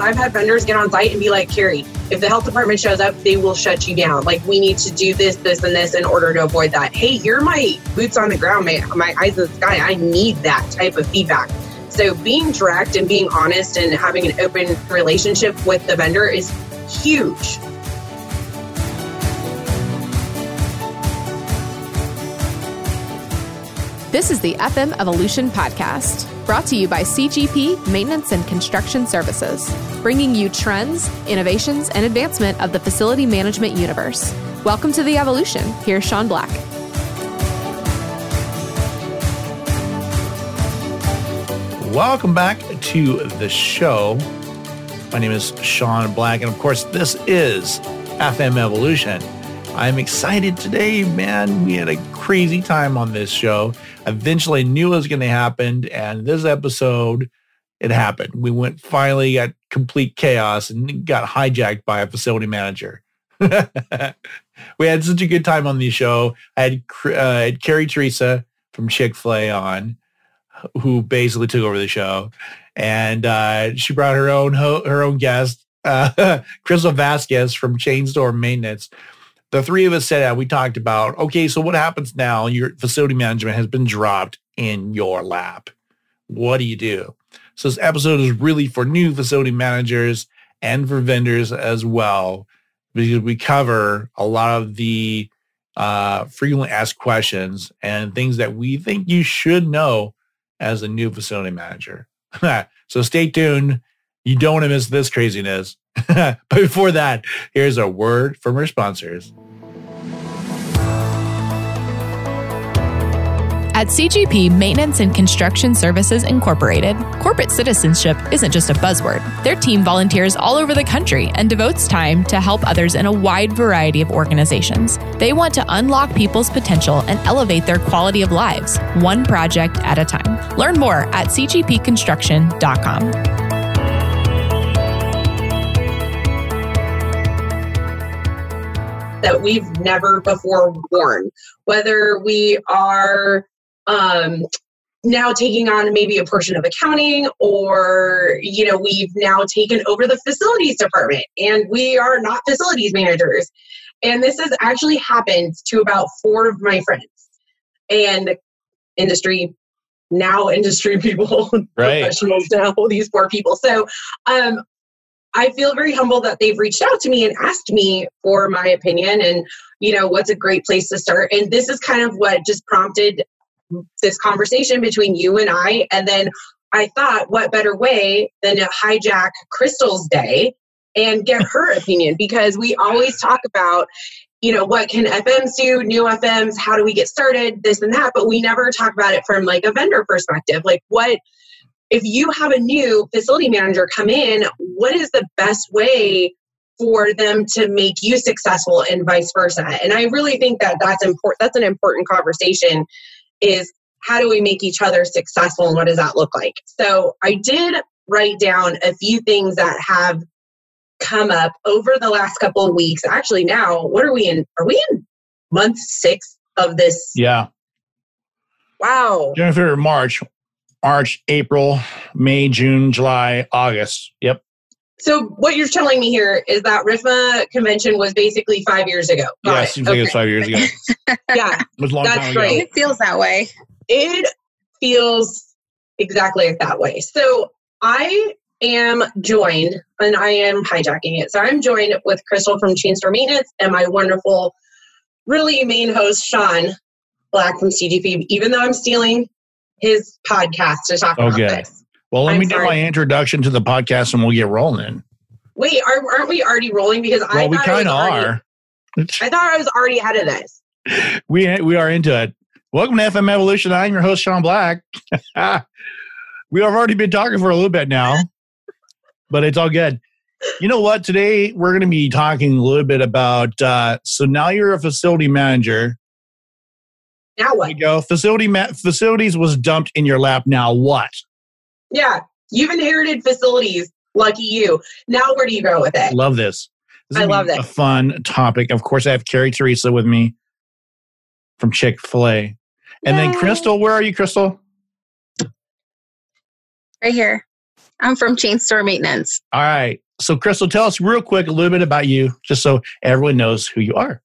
I've had vendors get on site and be like, Carrie, if the health department shows up, they will shut you down. Like, we need to do this, this, and this in order to avoid that. Hey, you're my boots on the ground, my, my eyes in the sky. I need that type of feedback. So, being direct and being honest and having an open relationship with the vendor is huge. This is the FM Evolution Podcast, brought to you by CGP Maintenance and Construction Services, bringing you trends, innovations, and advancement of the facility management universe. Welcome to the evolution. Here's Sean Black. Welcome back to the show. My name is Sean Black, and of course, this is FM Evolution. I'm excited today, man. We had a crazy time on this show. Eventually knew it was going to happen. And this episode, it happened. We went finally got complete chaos and got hijacked by a facility manager. we had such a good time on the show. I had, uh, had Carrie Teresa from Chick-fil-A on, who basically took over the show. And uh, she brought her own ho- her own guest, uh, Crystal Vasquez from Chain Store Maintenance the three of us sat down. We talked about, okay, so what happens now? Your facility management has been dropped in your lap. What do you do? So this episode is really for new facility managers and for vendors as well, because we cover a lot of the uh, frequently asked questions and things that we think you should know as a new facility manager. so stay tuned. You don't want to miss this craziness. but before that, here's a word from our sponsors. At CGP Maintenance and Construction Services Incorporated, corporate citizenship isn't just a buzzword. Their team volunteers all over the country and devotes time to help others in a wide variety of organizations. They want to unlock people's potential and elevate their quality of lives, one project at a time. Learn more at cgpconstruction.com. that we've never before worn, whether we are um, now taking on maybe a portion of accounting or you know we've now taken over the facilities department and we are not facilities managers. And this has actually happened to about four of my friends and industry now industry people right. professionals now these four people. So um, I feel very humble that they've reached out to me and asked me for my opinion and you know what's a great place to start. And this is kind of what just prompted this conversation between you and I. And then I thought what better way than to hijack Crystal's day and get her opinion? Because we always talk about you know what can fms do new fms how do we get started this and that but we never talk about it from like a vendor perspective. Like what if you have a new facility manager come in, what is the best way for them to make you successful and vice versa? And I really think that that's important. That's an important conversation. Is how do we make each other successful and what does that look like? So I did write down a few things that have come up over the last couple of weeks. Actually, now what are we in? Are we in month six of this? Yeah. Wow. January, March. March, April, May, June, July, August. Yep. So what you're telling me here is that RIFMA convention was basically five years ago. Got yeah, it seems okay. like it's five years ago. yeah, it was a long that's time great. ago. It feels that way. It feels exactly that way. So I am joined, and I am hijacking it. So I'm joined with Crystal from Chain Store Maintenance and my wonderful, really main host Sean Black from CGP. Even though I'm stealing his podcast to talk okay. about this. Well, let I'm me sorry. do my introduction to the podcast and we'll get rolling. Wait, are, aren't we already rolling? Because I Well, thought I was kind of already- are. I thought I was already ahead of this. we we are into it. Welcome to FM Evolution. I'm your host, Sean Black. we have already been talking for a little bit now, but it's all good. You know what? Today we're going to be talking a little bit about. Uh, so now you're a facility manager. Now what? There you go. Facility ma- facilities was dumped in your lap. Now what? Yeah, you've inherited facilities. Lucky you. Now where do you go with it? Love this. This I love that. A fun topic. Of course, I have Carrie Teresa with me from Chick Fil A, and then Crystal. Where are you, Crystal? Right here. I'm from Chain Store Maintenance. All right. So, Crystal, tell us real quick a little bit about you, just so everyone knows who you are.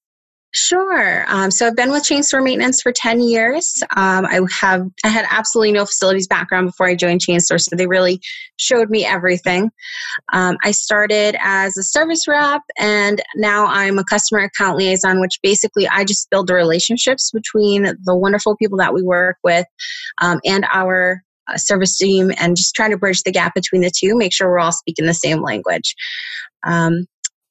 Sure. Um, so I've been with Chain Store Maintenance for 10 years. Um, I have I had absolutely no facilities background before I joined Chain Store, so they really showed me everything. Um, I started as a service rep, and now I'm a customer account liaison, which basically I just build the relationships between the wonderful people that we work with um, and our uh, service team, and just trying to bridge the gap between the two, make sure we're all speaking the same language. Um,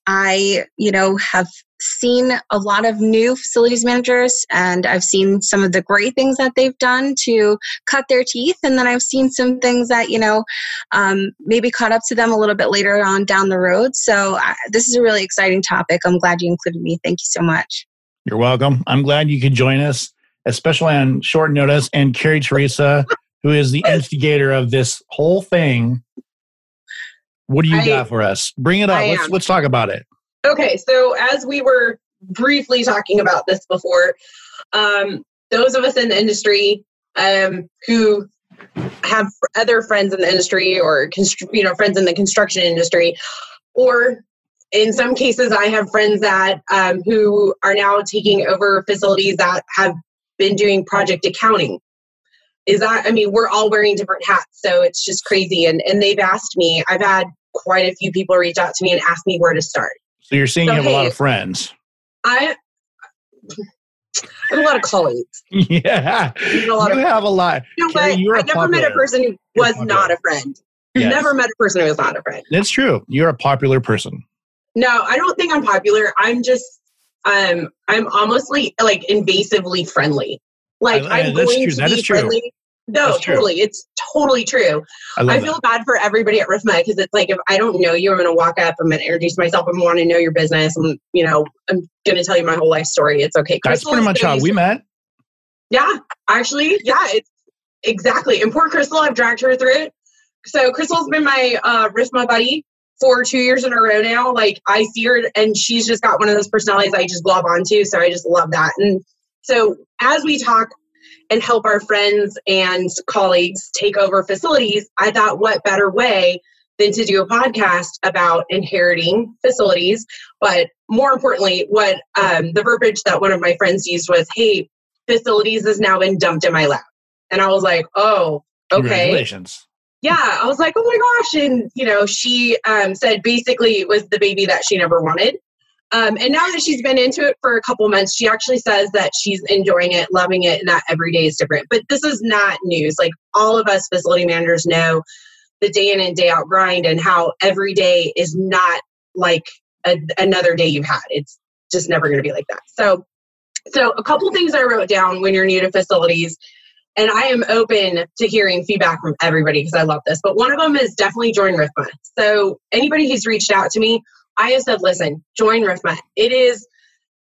I, you know, have seen a lot of new facilities managers and I've seen some of the great things that they've done to cut their teeth. And then I've seen some things that, you know, um, maybe caught up to them a little bit later on down the road. So I, this is a really exciting topic. I'm glad you included me. Thank you so much. You're welcome. I'm glad you could join us, especially on short notice. And Carrie Teresa, who is the instigator of this whole thing. What do you I, got for us? Bring it up. let's let's talk about it. Okay, so as we were briefly talking about this before, um, those of us in the industry um, who have other friends in the industry or you know friends in the construction industry, or in some cases, I have friends that um, who are now taking over facilities that have been doing project accounting. Is that I mean, we're all wearing different hats, so it's just crazy. And and they've asked me. I've had quite a few people reach out to me and ask me where to start. So you're saying so, you have hey, a lot of friends. I have a lot of colleagues. Yeah. You of, have a lot. You know Carrie, what? I never popular. met a person who was not a friend. Yes. Never met a person who was not a friend. That's true. You're a popular person. No, I don't think I'm popular. I'm just um I'm almost like, like invasively friendly. Like I, I'm going true. to that be friendly. No, totally. It's totally true. I, I feel that. bad for everybody at RIFMA because it's like if I don't know you, I'm going to walk up, I'm going to introduce myself, I'm want to know your business. I'm, you know, I'm going to tell you my whole life story. It's okay. That's Crystal pretty much how we met. Yeah, actually, yeah, it's exactly. And poor Crystal, I've dragged her through it. So Crystal's been my uh, RIFMA buddy for two years in a row now. Like I see her, and she's just got one of those personalities I just glob onto. So I just love that. And so as we talk and help our friends and colleagues take over facilities, I thought, what better way than to do a podcast about inheriting facilities? But more importantly, what um, the verbiage that one of my friends used was, hey, facilities has now been dumped in my lap. And I was like, oh, okay. Congratulations. Yeah, I was like, oh my gosh. And, you know, she um, said basically it was the baby that she never wanted. Um, and now that she's been into it for a couple months, she actually says that she's enjoying it, loving it, and that every day is different. But this is not news. Like all of us facility managers know the day in and day out grind and how every day is not like a, another day you've had. It's just never going to be like that. So, so a couple things I wrote down when you're new to facilities, and I am open to hearing feedback from everybody because I love this. But one of them is definitely join RIFMA. So anybody who's reached out to me, I have said, listen, join RIFMA. It is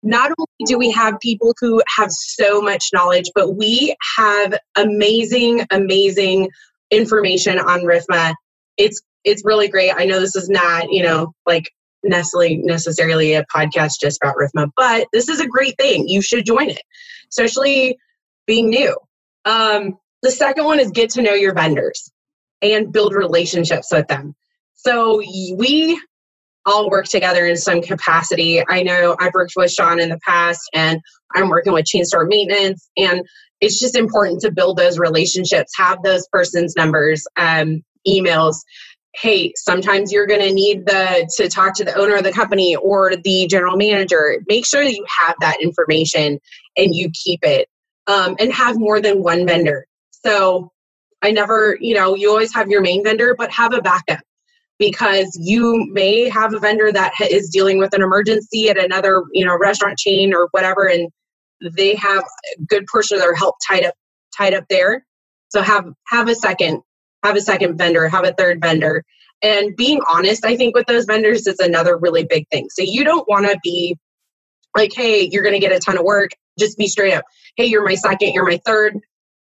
not only do we have people who have so much knowledge, but we have amazing, amazing information on RIFMA. It's it's really great. I know this is not, you know, like necessarily necessarily a podcast just about RIFMA, but this is a great thing. You should join it, especially being new. Um, the second one is get to know your vendors and build relationships with them. So we all work together in some capacity. I know I've worked with Sean in the past and I'm working with Chain Store Maintenance and it's just important to build those relationships, have those persons' numbers, um, emails. Hey, sometimes you're going to need the to talk to the owner of the company or the general manager. Make sure that you have that information and you keep it, um, and have more than one vendor. So I never, you know, you always have your main vendor, but have a backup because you may have a vendor that is dealing with an emergency at another you know restaurant chain or whatever and they have a good portion of their help tied up tied up there. So have have a second have a second vendor have a third vendor. And being honest i think with those vendors is another really big thing. So you don't want to be like hey you're going to get a ton of work. Just be straight up. Hey you're my second you're my third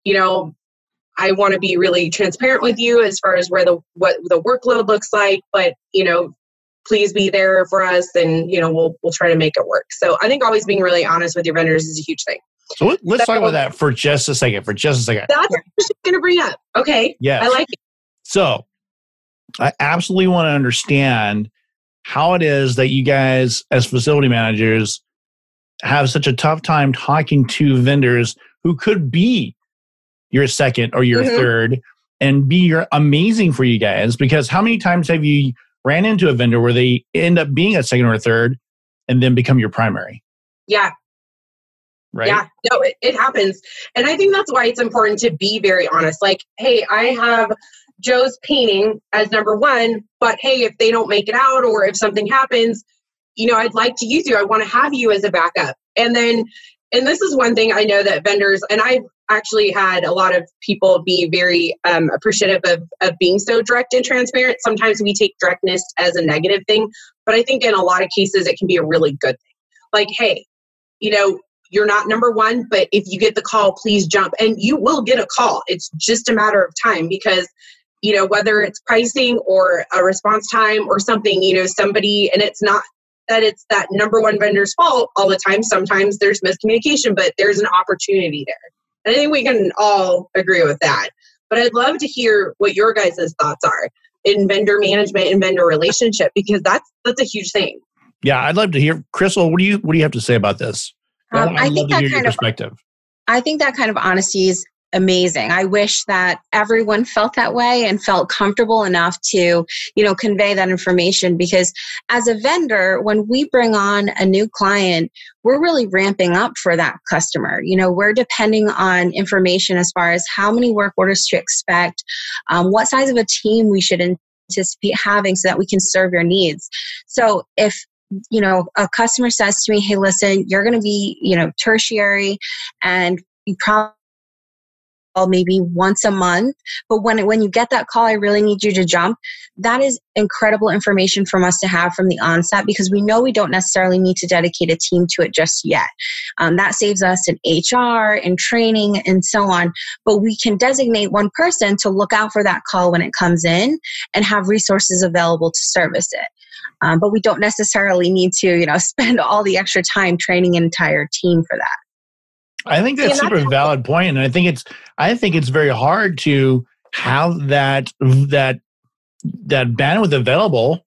you know I want to be really transparent with you as far as where the what the workload looks like, but you know, please be there for us and you know, we'll we'll try to make it work. So I think always being really honest with your vendors is a huge thing. So let, us talk about that for just a second. For just a second. That's what was going to bring up. Okay. Yeah. I like it. So I absolutely want to understand how it is that you guys, as facility managers, have such a tough time talking to vendors who could be your second or your mm-hmm. third and be your amazing for you guys because how many times have you ran into a vendor where they end up being a second or a third and then become your primary? Yeah. Right? Yeah. No it, it happens. And i think that's why it's important to be very honest. Like hey i have joe's painting as number one but hey if they don't make it out or if something happens you know i'd like to use you. I want to have you as a backup. And then and this is one thing I know that vendors, and I've actually had a lot of people be very um, appreciative of, of being so direct and transparent. Sometimes we take directness as a negative thing, but I think in a lot of cases it can be a really good thing. Like, hey, you know, you're not number one, but if you get the call, please jump. And you will get a call. It's just a matter of time because, you know, whether it's pricing or a response time or something, you know, somebody, and it's not that it's that number one vendor's fault all the time. Sometimes there's miscommunication, but there's an opportunity there. And I think we can all agree with that. But I'd love to hear what your guys' thoughts are in vendor management and vendor relationship because that's that's a huge thing. Yeah, I'd love to hear, Crystal. What do you what do you have to say about this? Um, I think that kind of perspective. I think that kind of honesty is amazing. I wish that everyone felt that way and felt comfortable enough to, you know, convey that information because as a vendor, when we bring on a new client, we're really ramping up for that customer. You know, we're depending on information as far as how many work orders to expect, um, what size of a team we should anticipate having so that we can serve your needs. So if you know a customer says to me hey listen you're going to be you know tertiary and you probably maybe once a month. But when, when you get that call, I really need you to jump. That is incredible information from us to have from the onset because we know we don't necessarily need to dedicate a team to it just yet. Um, that saves us in HR and training and so on. But we can designate one person to look out for that call when it comes in and have resources available to service it. Um, but we don't necessarily need to, you know, spend all the extra time training an entire team for that. I think that's super valid point, and I think it's I think it's very hard to have that that that bandwidth available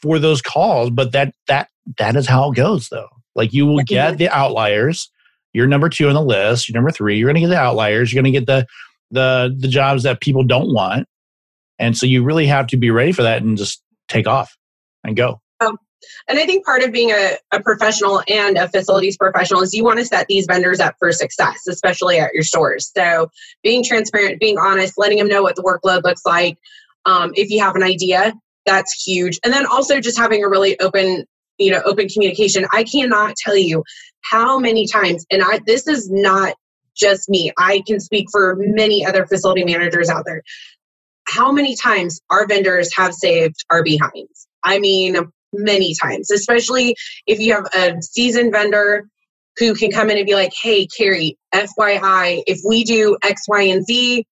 for those calls, but that that that is how it goes, though. Like you will get the outliers. You're number two on the list. You're number three. You're going to get the outliers. You're going to get the the the jobs that people don't want, and so you really have to be ready for that and just take off and go. And I think part of being a, a professional and a facilities professional is you want to set these vendors up for success, especially at your stores. So being transparent, being honest, letting them know what the workload looks like. Um, if you have an idea, that's huge. And then also just having a really open, you know, open communication. I cannot tell you how many times, and I this is not just me. I can speak for many other facility managers out there. How many times our vendors have saved our behinds? I mean, many times, especially if you have a seasoned vendor who can come in and be like, hey, Carrie, FYI, if we do X, Y, and Z,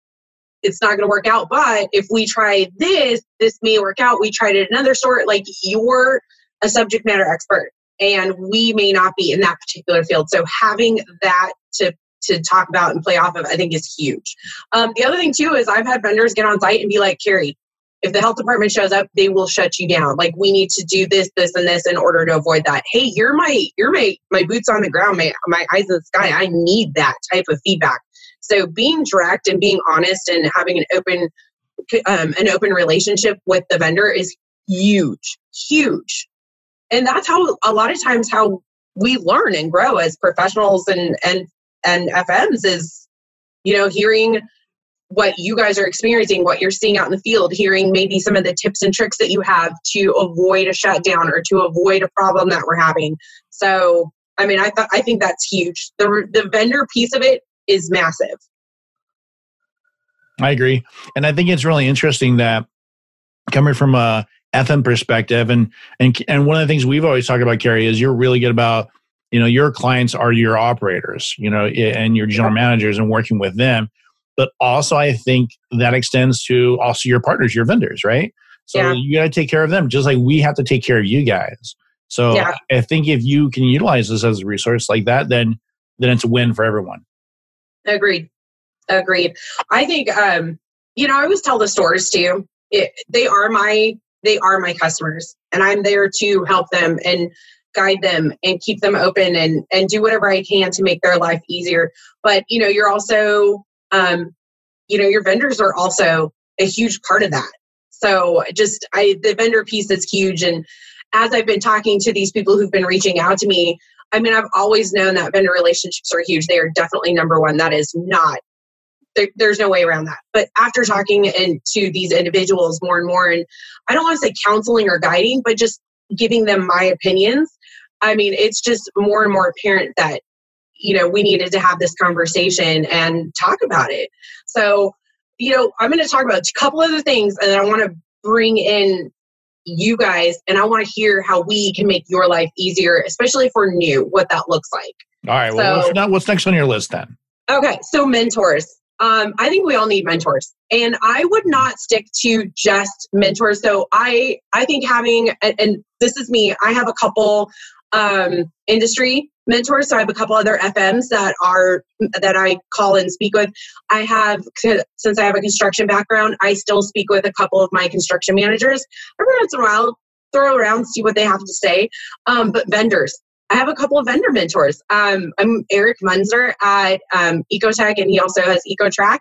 it's not going to work out. But if we try this, this may work out. We tried it another store. Like you're a subject matter expert and we may not be in that particular field. So having that to to talk about and play off of, I think is huge. Um, the other thing too is I've had vendors get on site and be like, Carrie, if the health department shows up they will shut you down. Like we need to do this this and this in order to avoid that. Hey you're my you're my my boots on the ground my my eyes in the sky. I need that type of feedback. So being direct and being honest and having an open um, an open relationship with the vendor is huge huge. And that's how a lot of times how we learn and grow as professionals and and and fms is you know hearing what you guys are experiencing, what you're seeing out in the field, hearing maybe some of the tips and tricks that you have to avoid a shutdown or to avoid a problem that we're having. So, I mean, I thought I think that's huge. The the vendor piece of it is massive. I agree, and I think it's really interesting that coming from a FM perspective, and and and one of the things we've always talked about, Carrie, is you're really good about you know your clients are your operators, you know, and your general managers, and working with them but also I think that extends to also your partners, your vendors, right? So yeah. you got to take care of them just like we have to take care of you guys. So yeah. I think if you can utilize this as a resource like that, then then it's a win for everyone. Agreed. Agreed. I think um, you know, I always tell the stores too, it, they are my they are my customers and i'm there to help them and guide them and keep them open and and do whatever i can to make their life easier but you know you're also um you know your vendors are also a huge part of that. So just i the vendor piece is huge and as i've been talking to these people who've been reaching out to me i mean i've always known that vendor relationships are huge. They are definitely number one. That is not there, there's no way around that. But after talking and to these individuals more and more, and I don't want to say counseling or guiding, but just giving them my opinions, I mean, it's just more and more apparent that you know we needed to have this conversation and talk about it. So, you know, I'm going to talk about a couple other things, and I want to bring in you guys, and I want to hear how we can make your life easier, especially if we're new, what that looks like. All right. Well, so, what's, what's next on your list then? Okay, so mentors um, I think we all need mentors, and I would not stick to just mentors. So I I think having and this is me. I have a couple um, industry mentors. So I have a couple other FMs that are that I call and speak with. I have since I have a construction background, I still speak with a couple of my construction managers every once in a while. Throw around, see what they have to say. Um, but vendors, I have a couple of vendor mentors. Um, I'm Eric Munzer at um, Ecotech, and he also has EcoTrack.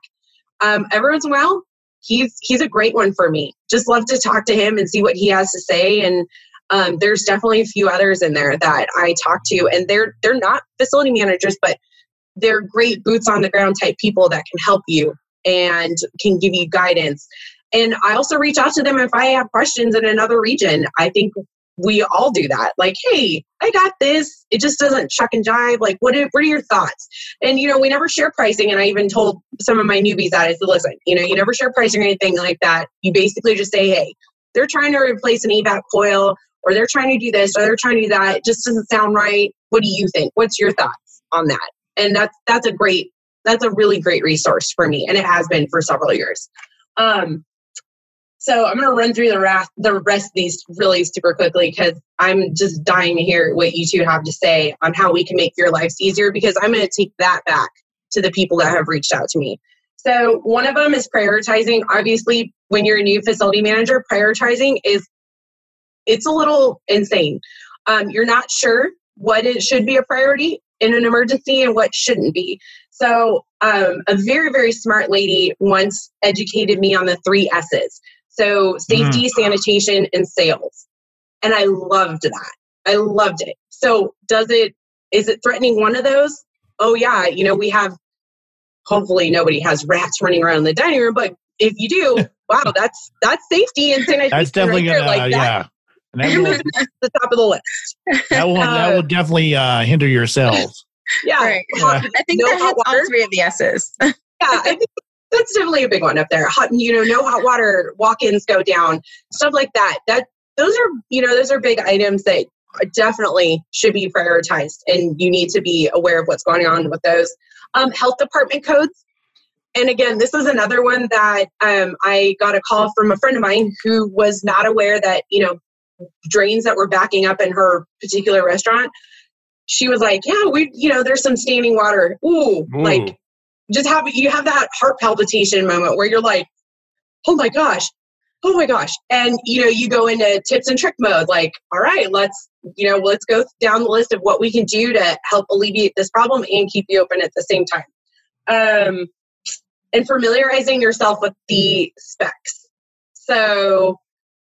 Um, every once in a while, he's he's a great one for me. Just love to talk to him and see what he has to say. And um, there's definitely a few others in there that I talk to, and they're they're not facility managers, but they're great boots on the ground type people that can help you and can give you guidance. And I also reach out to them if I have questions in another region. I think we all do that. Like, hey, I got this. It just doesn't chuck and jive. Like, what are, what are your thoughts? And, you know, we never share pricing. And I even told some of my newbies that I said, listen, you know, you never share pricing or anything like that. You basically just say, hey, they're trying to replace an EVAP coil or they're trying to do this or they're trying to do that. It just doesn't sound right. What do you think? What's your thoughts on that? And that's, that's a great, that's a really great resource for me. And it has been for several years. Um, so I'm going to run through the rest, the rest of these really super quickly because I'm just dying to hear what you two have to say on how we can make your lives easier because I'm going to take that back to the people that have reached out to me. So one of them is prioritizing. Obviously, when you're a new facility manager, prioritizing is it's a little insane. Um, you're not sure what it should be a priority in an emergency and what shouldn't be. So um, a very very smart lady once educated me on the three S's. So safety, mm. sanitation, and sales. And I loved that. I loved it. So does it is it threatening one of those? Oh yeah, you know, we have hopefully nobody has rats running around the dining room, but if you do, wow, that's that's safety and sanitation. That's definitely right gonna like yeah. That will, the top of the list. That will, uh, that will definitely uh, hinder your sales. Yeah, right. yeah. I think no that has all three of the S's. yeah, I think that's definitely a big one up there. Hot, you know, no hot water walk-ins go down, stuff like that. That those are, you know, those are big items that definitely should be prioritized, and you need to be aware of what's going on with those. Um, health department codes. And again, this is another one that um, I got a call from a friend of mine who was not aware that you know drains that were backing up in her particular restaurant. She was like, "Yeah, we, you know, there's some standing water. Ooh, Ooh. like just have you have that heart palpitation moment where you're like, oh my gosh, oh my gosh. And you know, you go into tips and trick mode, like, all right, let's, you know, let's go down the list of what we can do to help alleviate this problem and keep you open at the same time. Um, and familiarizing yourself with the specs. So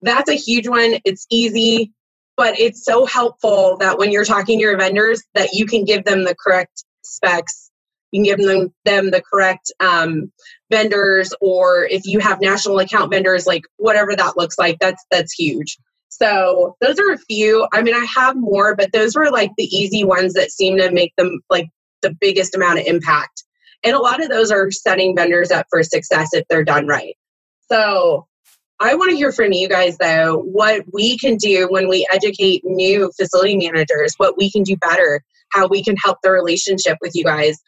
that's a huge one. It's easy, but it's so helpful that when you're talking to your vendors that you can give them the correct specs. You can give them them the correct um, vendors or if you have national account vendors like whatever that looks like that's that's huge. So those are a few. I mean i have more but those were like the easy ones that seem to make them like the biggest amount of impact. And a lot of those are setting vendors up for success if they're done right. So I want to hear from you guys though what we can do when we educate new facility managers, what we can do better, how we can help the relationship with you guys.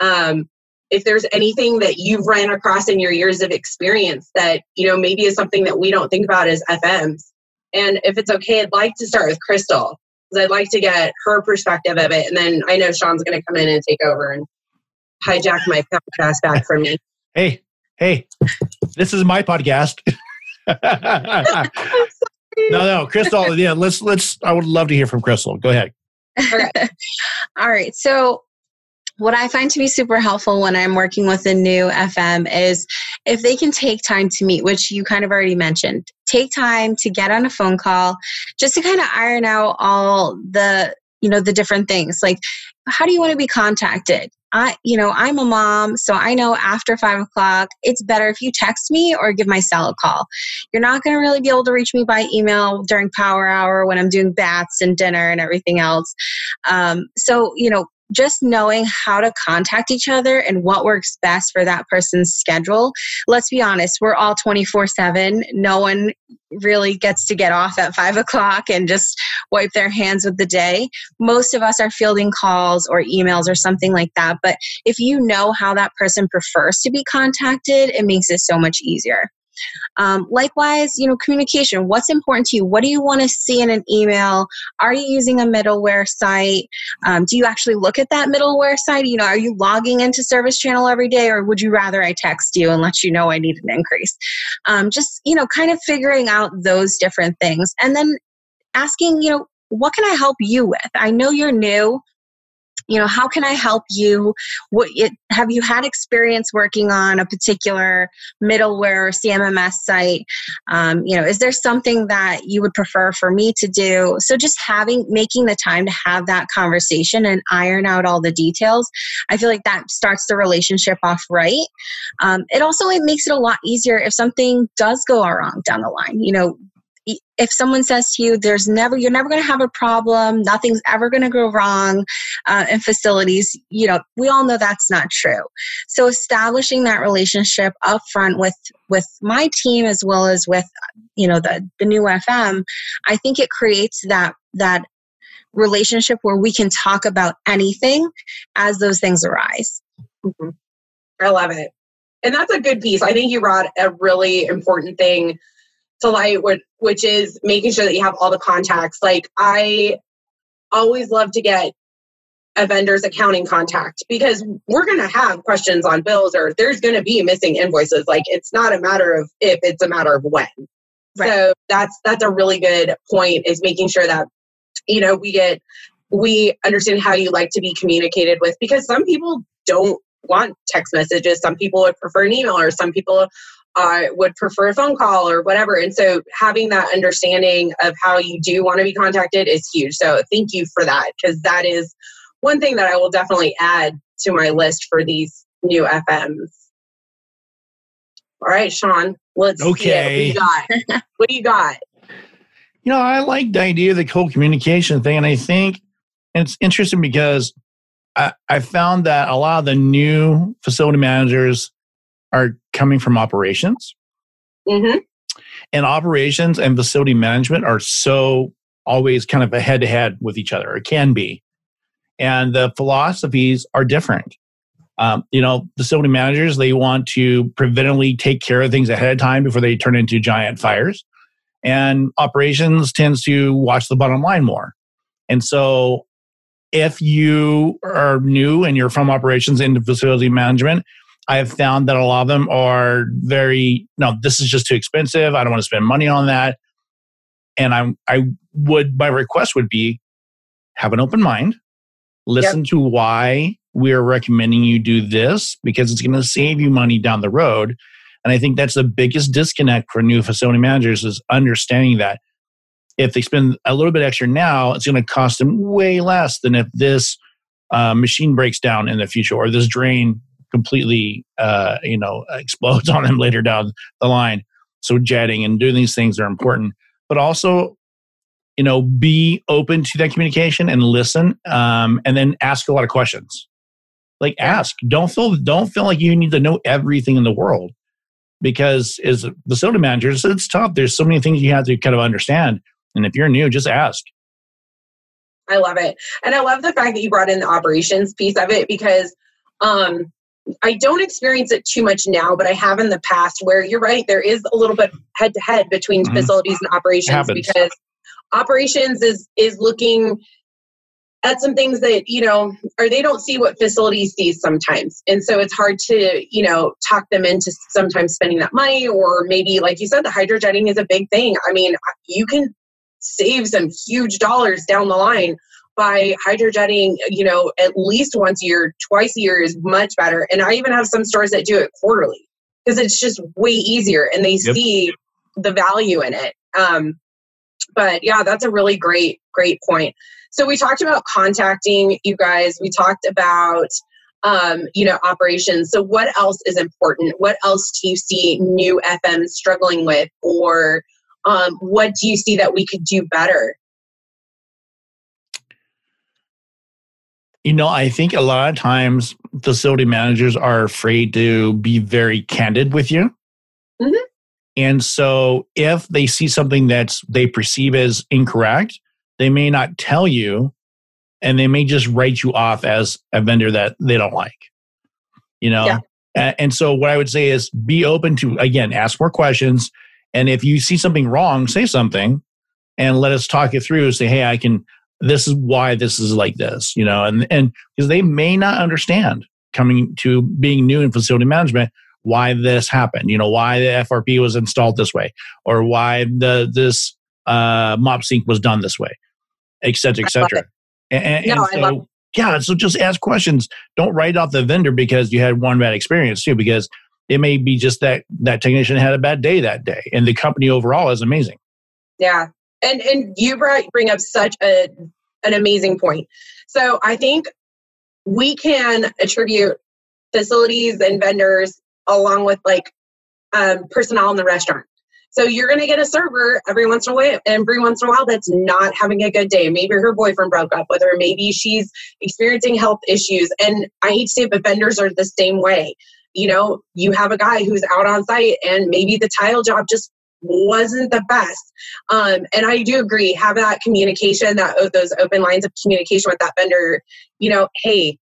Um, if there's anything that you've ran across in your years of experience that you know maybe is something that we don't think about as FMs, and if it's okay, I'd like to start with Crystal because I'd like to get her perspective of it, and then I know Sean's going to come in and take over and hijack my podcast back from me. Hey, hey, this is my podcast. no, no, Crystal. Yeah, let's let's. I would love to hear from Crystal. Go ahead. All right. So what I find to be super helpful when I'm working with a new FM is if they can take time to meet, which you kind of already mentioned, take time to get on a phone call just to kind of iron out all the you know the different things like how do you want to be contacted i you know i'm a mom so i know after five o'clock it's better if you text me or give my cell a call. You're not going to really be able to reach me by email during power hour when i'm doing baths and dinner and everything else. Um, so you know just knowing how to contact each other and what works best for that person's schedule. Let's be honest, we're all 24 7. No one really gets to get off at five o'clock and just wipe their hands with the day. Most of us are fielding calls or emails or something like that. But if you know how that person prefers to be contacted, it makes it so much easier. Um, likewise, you know, communication. What's important to you? What do you want to see in an email? Are you using a middleware site? Um, do you actually look at that middleware site? You know, are you logging into Service Channel every day, or would you rather I text you and let you know I need an increase? Um, just you know, kind of figuring out those different things, and then asking, you know, what can I help you with? I know you're new you know how can i help you? What it, have you had experience working on a particular middleware or cmms site? Um, you know is there something that you would prefer for me to do? So just having making the time to have that conversation and iron out all the details i feel like that starts the relationship off right. Um, it also it makes it a lot easier if something does go wrong down the line. You know if someone says to you there's never you're never going to have a problem nothing's ever going to go wrong uh, in facilities you know we all know that's not true. So establishing that relationship up front with with my team as well as with you know the the new fm i think it creates that that relationship where we can talk about anything as those things arise. Mm-hmm. i love it. And that's a good piece. I think you brought a really important thing to light, which is making sure that you have all the contacts. Like I always love to get a vendor's accounting contact because we're going to have questions on bills or there's going to be missing invoices. Like it's not a matter of if, it's a matter of when. Right. So that's that's a really good point is making sure that you know we get we understand how you like to be communicated with because some people don't want text messages. Some people would prefer an email or some people I would prefer a phone call or whatever. And so having that understanding of how you do want to be contacted is huge. So thank you for that because that is one thing that I will definitely add to my list for these new FMs. All right, Sean, let's okay. What do you got? what do you got? You know, I like the idea of the whole communication thing, and I think it's interesting because I, I found that a lot of the new facility managers are coming from operations. Mm-hmm. And operations and facility management are so always kind of a head to head with each other. It can be. And the philosophies are different. Um, you know, facility managers, they want to preventively take care of things ahead of time before they turn into giant fires. And operations tends to watch the bottom line more. And so if you are new and you're from operations into facility management, I have found that a lot of them are very no, this is just too expensive. I don't want to spend money on that. And I I would my request would be have an open mind, listen yep. to why we're recommending you do this because it's going to save you money down the road. And I think that's the biggest disconnect for new facility managers is understanding that if they spend a little bit extra now, it's going to cost them way less than if this uh, machine breaks down in the future or this drain completely, uh, you know, explodes on them later down the line. So jetting and doing these things are important, but also, you know, be open to that communication and listen, um, and then ask a lot of questions. Like ask. Don't feel don't feel like you need to know everything in the world, because as the facility managers, it's tough. There's so many things you have to kind of understand, and if you're new, just ask. I love it. And I love the fact that you brought in the operations piece of it because um, I don't experience it too much now, but I have in the past where you're right, there is a little bit head to head between mm-hmm. facilities and operations because operations is is looking at some things that you know or they don't see what facilities see sometimes. And so it's hard to you know talk them into sometimes spending that money or maybe like you said the hydrojetting is a big thing. I mean you can save some huge dollars down the line by hydrojetting you know at least once a year twice a year is much better and i even have some stores that do it quarterly because it's just way easier and they yep. see the value in it um, but yeah that's a really great great point so we talked about contacting you guys. We talked about um, you know operations. So what else is important? What else do you see new FM struggling with, or um, what do you see that we could do better? You know, I think a lot of times facility managers are afraid to be very candid with you. Mm-hmm. And so if they see something that's they perceive as incorrect, they may not tell you and they may just write you off as a vendor that they don't like you know yeah. and so what i would say is be open to again ask more questions and if you see something wrong say something and let us talk it through say hey i can this is why this is like this you know and and because they may not understand coming to being new in facility management why this happened you know why the frp was installed this way or why the this uh, mop sink was done this way et cetera, et cetera. And, no, and so, yeah, so just ask questions. Don't write off the vendor because you had one bad experience too, because it may be just that that technician had a bad day that day, and the company overall is amazing. Yeah, and and you brought bring up such a an amazing point. So I think we can attribute facilities and vendors along with like um, personnel in the restaurant. So you're going to get a server every once in a while, every once in a while that's not having a good day. Maybe her boyfriend broke up with her. Maybe she's experiencing health issues. And I hate to say, it, but vendors are the same way. You know, you have a guy who's out on site, and maybe the tile job just wasn't the best. Um, and I do agree, have that communication, that those open lines of communication with that vendor. You know, hey,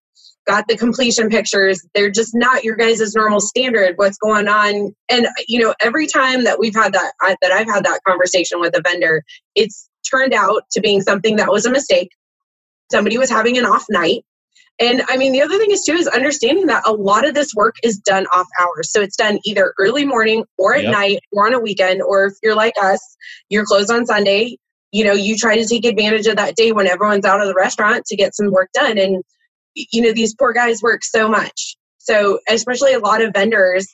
got the completion pictures they're just not your guys' normal standard what's going on and you know every time that we've had that I, that i've had that conversation with a vendor it's turned out to being something that was a mistake somebody was having an off night and i mean the other thing is too is understanding that a lot of this work is done off hours. So it's done either early morning or at yep. night or on a weekend or if you're like us you're closed on sunday you know you try to take advantage of that day when everyone's out of the restaurant to get some work done. And you know these poor guys work so much. So especially a lot of vendors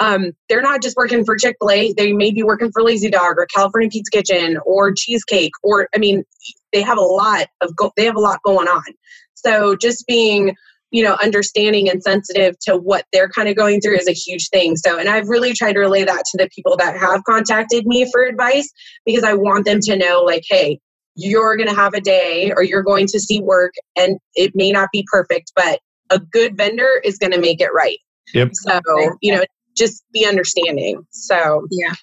um, they're not just working for chick-fil-a. They may be working for lazy dog or california pizza kitchen or cheesecake or i mean they have a lot of go- they have a lot going on so just being you know understanding and sensitive to what they're kind of going through is a huge thing so and i've really tried to relay that to the people that have contacted me for advice because i want them to know like hey you're going to have a day or you're going to see work and it may not be perfect, but a good vendor is going to make it right. Yep. So, you know, just be understanding. So, yeah.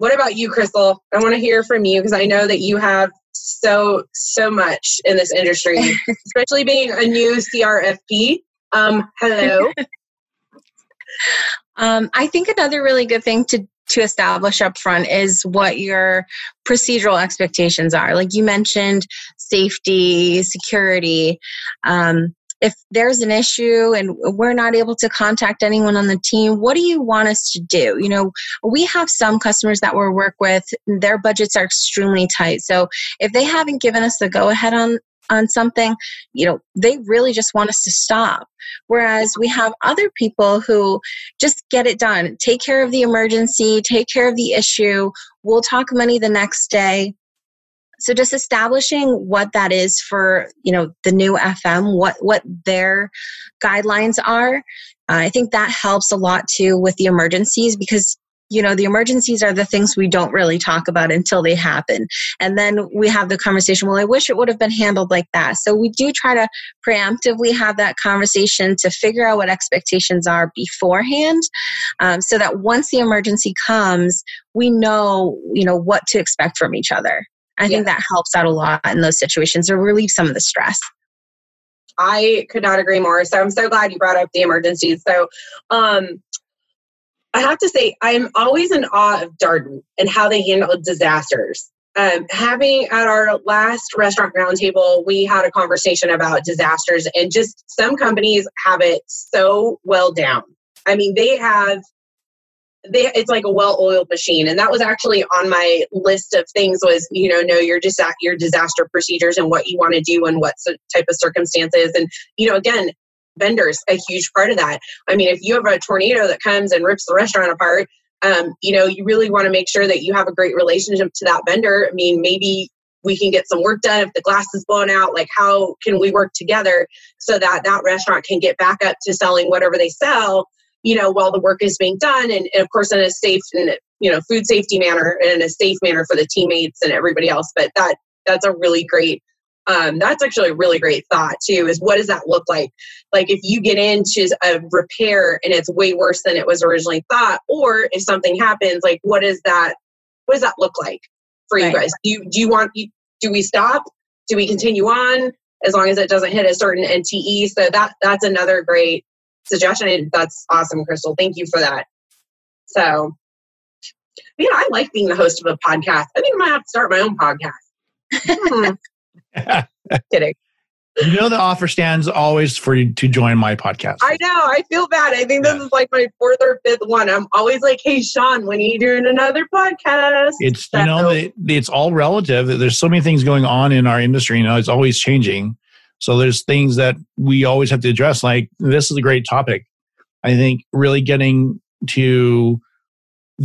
What about you, Crystal? I want to hear from you because I know that you have so, so much in this industry, especially being a new CRFP. Um, hello. um, I think another really good thing to to establish up front is what your procedural expectations are. Like you mentioned, safety, security. Um, if there's an issue and we're not able to contact anyone on the team, what do you want us to do? You know, we have some customers that we work with, their budgets are extremely tight. So if they haven't given us the go ahead on on something, you know, they really just want us to stop. Whereas we have other people who just get it done, take care of the emergency, take care of the issue. We'll talk money the next day. So just establishing what that is for, you know, the new FM, what what their guidelines are. Uh, I think that helps a lot too with the emergencies because you know the emergencies are the things we don't really talk about until they happen and then we have the conversation well i wish it would have been handled like that so we do try to preemptively have that conversation to figure out what expectations are beforehand um, so that once the emergency comes we know you know what to expect from each other i yeah. think that helps out a lot in those situations or relieve some of the stress I could not agree more. So I'm so glad you brought up the emergencies. So, um, I have to say, I'm always in awe of Darden and how they handle disasters. um, having at our last restaurant roundtable, we had a conversation about disasters, and just some companies have it so well down. I mean, they have they it's like a well-oiled machine and that was actually on my list of things was you know know your disa- your disaster procedures and what you want to do and what type of circumstances and you know again vendors a huge part of that i mean if you have a tornado that comes and rips the restaurant apart um, you know, you really want to make sure that you have a great relationship to that vendor. I mean, maybe we can get some work done if the glass is blown out. Like, how can we work together so that that restaurant can get back up to selling whatever they sell, you know, while the work is being done, and, and of course in a safe and you know food safety manner and in a safe manner for the teammates and everybody else. But that that's a really great um, that's actually a really great thought too is what does that look like? Like if you get into a repair and it's way worse than it was originally thought or if something happens like what is that what does that look like for right. you guys? Do you do you want do we stop? Do we continue on? As long as it doesn't hit a certain nte so that that's another great suggestion that's awesome crystal thank you for that so yeah i like being the host of a podcast i think i might have to start my own podcast hmm. Kidding. You know the offer stands always for you to join my podcast. I know. I feel bad. I think this yeah. is like my fourth or fifth one. I'm always like, "Hey, Sean, when are you doing another podcast?" It's you know, it's all relative. There's so many things going on in our industry. You know, it's always changing. So there's things that we always have to address. Like this is a great topic. I think really getting to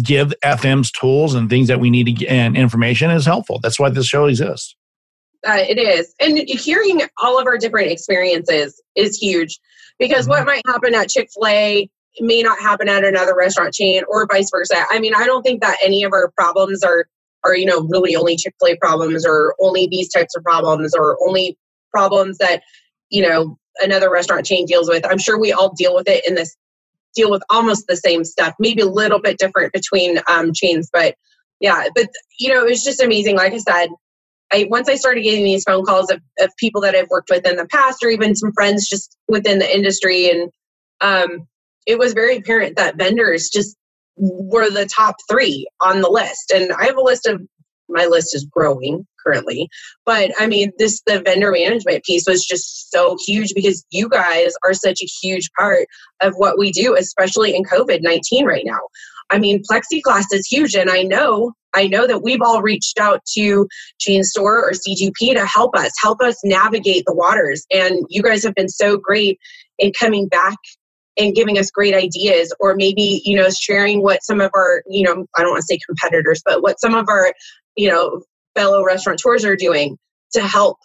give FMs tools and things that we need to get and information is helpful. That's why this show exists. Uh, it is. And hearing all of our different experiences is huge because mm-hmm. what might happen at Chick fil A may not happen at another restaurant chain or vice versa. I mean, I don't think that any of our problems are, are you know, really only Chick fil A problems or only these types of problems or only problems that, you know, another restaurant chain deals with. I'm sure we all deal with it in this, deal with almost the same stuff, maybe a little bit different between um, chains, but yeah, but you know, it was just amazing. Like I said, I once I started getting these phone calls of, of people that I've worked with in the past, or even some friends just within the industry, and um, it was very apparent that vendors just were the top three on the list. And I have a list of my list is growing currently, but I mean, this the vendor management piece was just so huge because you guys are such a huge part of what we do, especially in COVID nineteen right now. I mean, plexiglass is huge, and I know I know that we've all reached out to Chain Store or CGP to help us, help us navigate the waters. And you guys have been so great in coming back and giving us great ideas or maybe you know sharing what some of our you know i don't want to say competitors but what some of our you know fellow restaurateurs are doing to help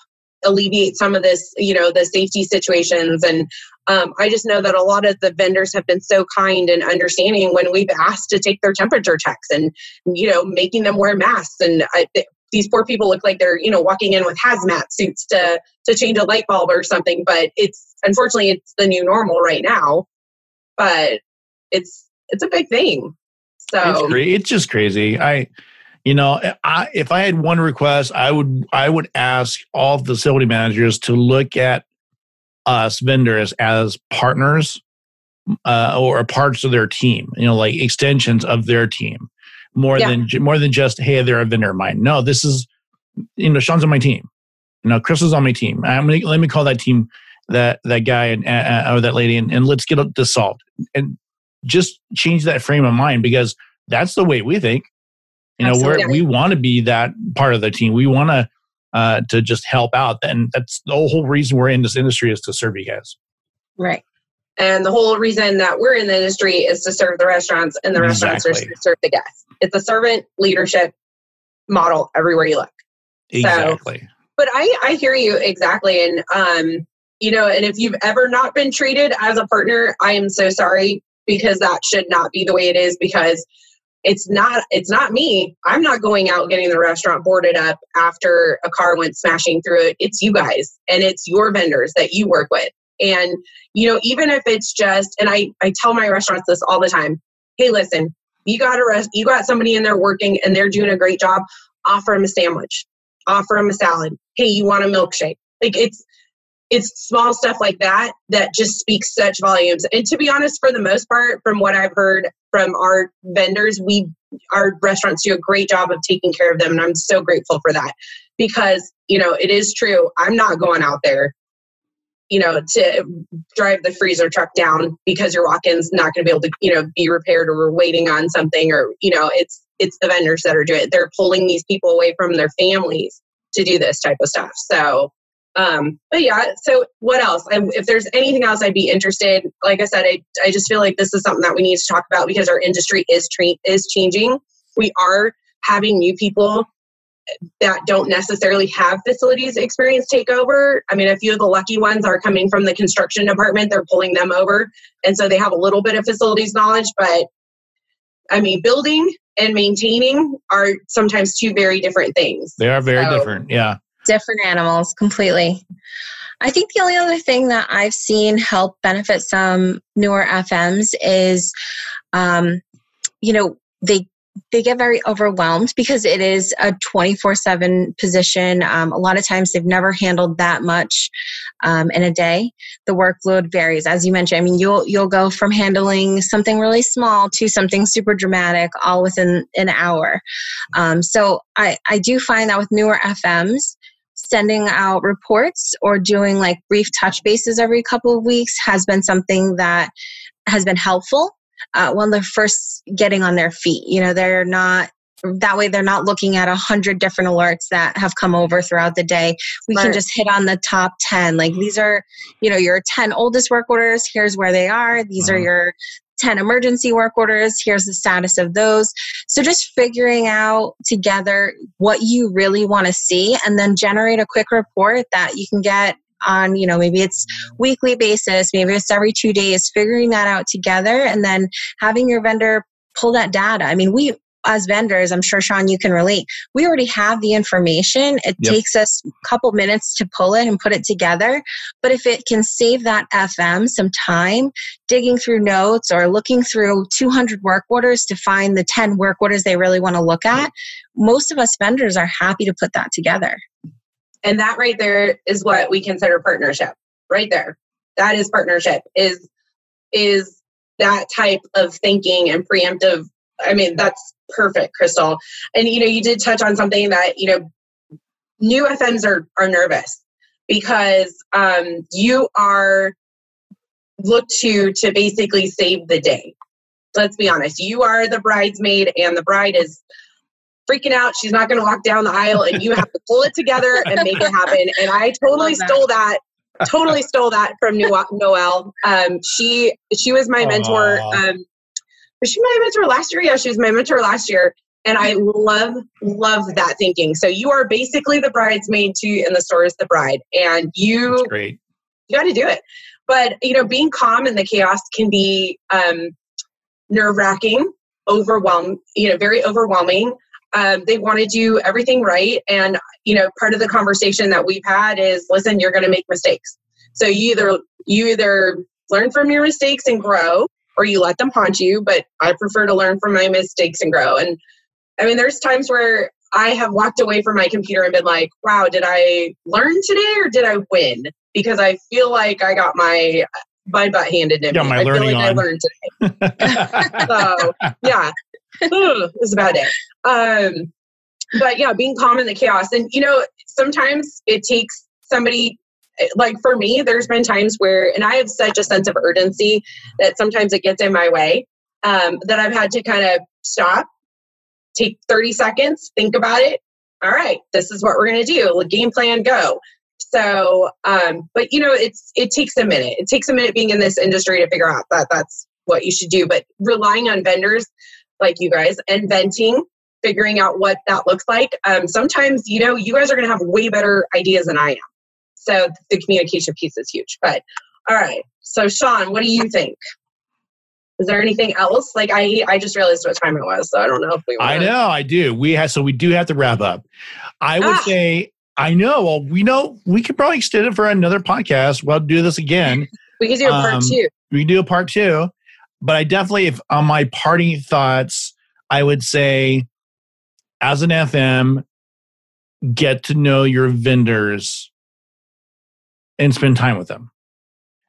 alleviate some of this you know the safety situations. And um, i just know that a lot of the vendors have been so kind and understanding when we've asked to take their temperature checks and you know making them wear masks. And I, these poor people look like they're you know walking in with hazmat suits to to change a light bulb or something. But it's unfortunately it's the new normal right now. But it's it's a big thing. So it's, it's just crazy. I you know I, if i had one request i would i would ask all facility managers to look at us vendors as partners uh, or parts of their team you know like extensions of their team more yeah. than more than just hey they're a vendor of mine. No this is you know sean's on my team. You know chris is on my team. I'm gonna let me call that team that that guy and uh, or that lady and, and let's get this solved and just change that frame of mind because that's the way we think you know, we we want to be that part of the team. We want to uh, to just help out, and that's the whole reason we're in this industry is to serve you guys. Right. And the whole reason that we're in the industry is to serve the restaurants, and the restaurants are to serve the guests. It's a servant leadership model everywhere you look. Exactly. So, but I I hear you exactly, and um, you know, and if you've ever not been treated as a partner, I am so sorry because that should not be the way it is because it's not it's not me. I'm not going out getting the restaurant boarded up after a car went smashing through it. It's you guys and it's your vendors that you work with. And you know even if it's just and i i tell my restaurants this all the time hey listen you got a rest you got somebody in there working and they're doing a great job. Offer them a sandwich. Offer them a salad. Hey you want a milkshake? Like it's it's small stuff like that that just speaks such volumes. And to be honest, for the most part, from what I've heard from our vendors, we our restaurants do a great job of taking care of them and i'm so grateful for that. Because you know it is true i'm not going out there you know to drive the freezer truck down because your walk-in's not going to be able to you know be repaired or we're waiting on something or you know it's it's the vendors that are doing it. They're pulling these people away from their families to do this type of stuff. So um but yeah so what else I, if there's anything else i'd be interested like i said I, I just feel like this is something that we need to talk about because our industry is tre- is changing we are having new people that don't necessarily have facilities experience take over. I mean, a few of the lucky ones are coming from the construction department, they're pulling them over. And so they have a little bit of facilities knowledge, but I mean, building and maintaining are sometimes two very different things. They are very so, different. Yeah. Different animals, completely. I think the only other thing that I've seen help benefit some newer FMs is, um, you know, they they get very overwhelmed because it is a 24 7 position. Um, a lot of times they've never handled that much um, in a day. The workload varies. As you mentioned, I mean, you'll, you'll go from handling something really small to something super dramatic all within an hour. Um, so I, I do find that with newer FMs, sending out reports or doing like brief touch bases every couple of weeks has been something that has been helpful uh, when they're first getting on their feet. You know, they're not that way they're not looking at a hundred different alerts that have come over throughout the day. We can just hit on the top 10 like these are you know your 10 oldest work orders. Here's where they are. These are mm-hmm. your 10 emergency work orders here's the status of those so just figuring out together what you really want to see and then generate a quick report that you can get on, you know, maybe it's weekly basis, maybe it's every two days, figuring that out together and then having your vendor pull that data. I mean, we as vendors, I'm sure Sean, you can relate. We already have the information. It yep. takes us a couple minutes to pull it and put it together. But if it can save that FM some time digging through notes or looking through 200 work orders to find the 10 work orders they really want to look at, most of us vendors are happy to put that together. And that right there is what we consider partnership. Right there. That is partnership. Is is that type of thinking and preemptive I mean, that's perfect, Crystal. And you know, you did touch on something that, you know, new FMs are are nervous because um you are looked to to basically save the day. Let's be honest. You are the bridesmaid and the bride is freaking out. She's not going to walk down the aisle, and you have to pull it together and make it happen. And I totally stole that. Totally stole that from Noelle. Um, she she was my mentor. Um, was she my mentor last year? Yeah, she was my mentor last year. And I love, love that thinking. So you are basically the bridesmaid too, and the store is the bride. And you That's great. You got to do it. But you know, being calm in the chaos can be um, nerve wracking, overwhelm, you know, very overwhelming um, they want to do everything right and you know part of the conversation that we've had is listen you're going to make mistakes so you either you either learn from your mistakes and grow or you let them haunt you but i prefer to learn from my mistakes and grow and i mean there's times where i have walked away from my computer and been like wow did i learn today or did i win because i feel like i got my my butt handed to yeah, me. My I learning feel like on. I learned today. so yeah, it was a bad day. Um, but yeah, being calm in the chaos. And, you know, sometimes it takes somebody like for me, there's been times where, and I have such a sense of urgency that sometimes it gets in my way um, that I've had to kind of stop, take 30 seconds, think about it. All right, this is what we're going to do. Game plan, go. So, um, but you know, it's it takes a minute. It takes a minute being in this industry to figure out that that's what you should do. But relying on vendors like you guys and venting figuring out what that looks like um, sometimes you know you guys are going to have way better ideas than i am so the communication piece is huge but all right. So sean what do you think? Is there anything else? Like i i just realized what time it was so i don't know if we i know i do. We have so we do have to wrap up. I would ah. say i know well we know we could probably extend it for another podcast. We'll do this again. We can do a part um, two. we can do a part two but I definitely, if on my parting thoughts, I would say, as an FM, get to know your vendors and spend time with them.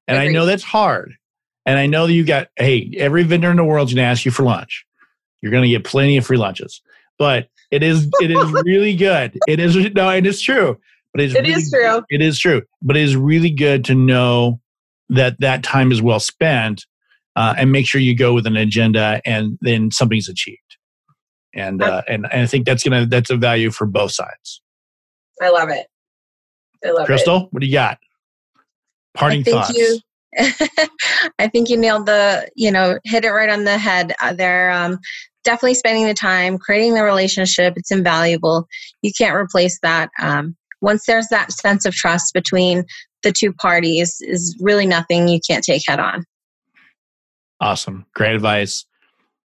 And Agreed. I know that's hard. And I know that you got, hey, every vendor in the world's going to ask you for lunch. You're going to get plenty of free lunches. But it is it is really good. It is no, it is true. But it's It really, is true. It is true. But it is really good to know that that time is well spent, uh, and make sure you go with an agenda, and then something's achieved. And uh, and, and I think that's gonna that's a value for both sides. I love it. I love it. Crystal, what do you got? Parting I think thoughts. you I think you nailed the, you know, hit it right on the head. Uh, they're um, definitely spending the time, creating the relationship. It's invaluable. You can't replace that. Um, once there's that sense of trust between the two parties, is really nothing you can't take head on. Awesome. Great advice.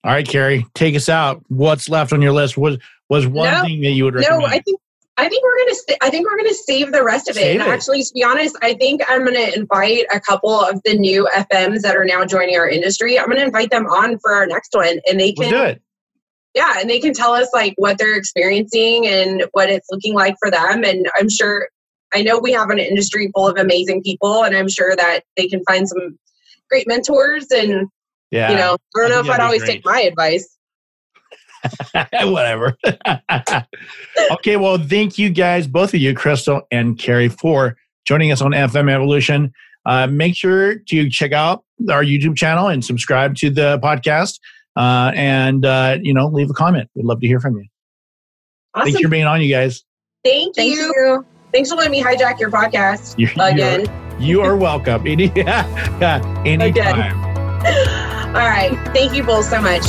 All right, Carrie, take us out. What's left on your list? Was was one No, thing that you would recommend? No, I think I think we're gonna st- I think we're gonna save the rest of it. Save And it. actually, to be honest, I think I'm gonna invite a couple of the new FMs that are now joining our industry. I'm gonna invite them on for our next one, and they can do it. yeah, and they can tell us like what they're experiencing and what it's looking like for them. And I'm sure I know we have an industry full of amazing people, and I'm sure that they can find some great mentors. And Yeah. you know, I don't know if I'd always great. take my advice. Whatever. okay, well, thank you guys, both of you, Crystal and Carrie, for joining us on FM Evolution. Uh, make sure to check out our YouTube channel and subscribe to the podcast. Uh, and uh, you know, leave a comment. We'd love to hear from you. Awesome. Thanks for being on, you guys. Thank, Thank you. you. Thanks for letting me hijack your podcast You're, again. You're, you are welcome. Any, yeah, anytime. All right. Thank you both so much.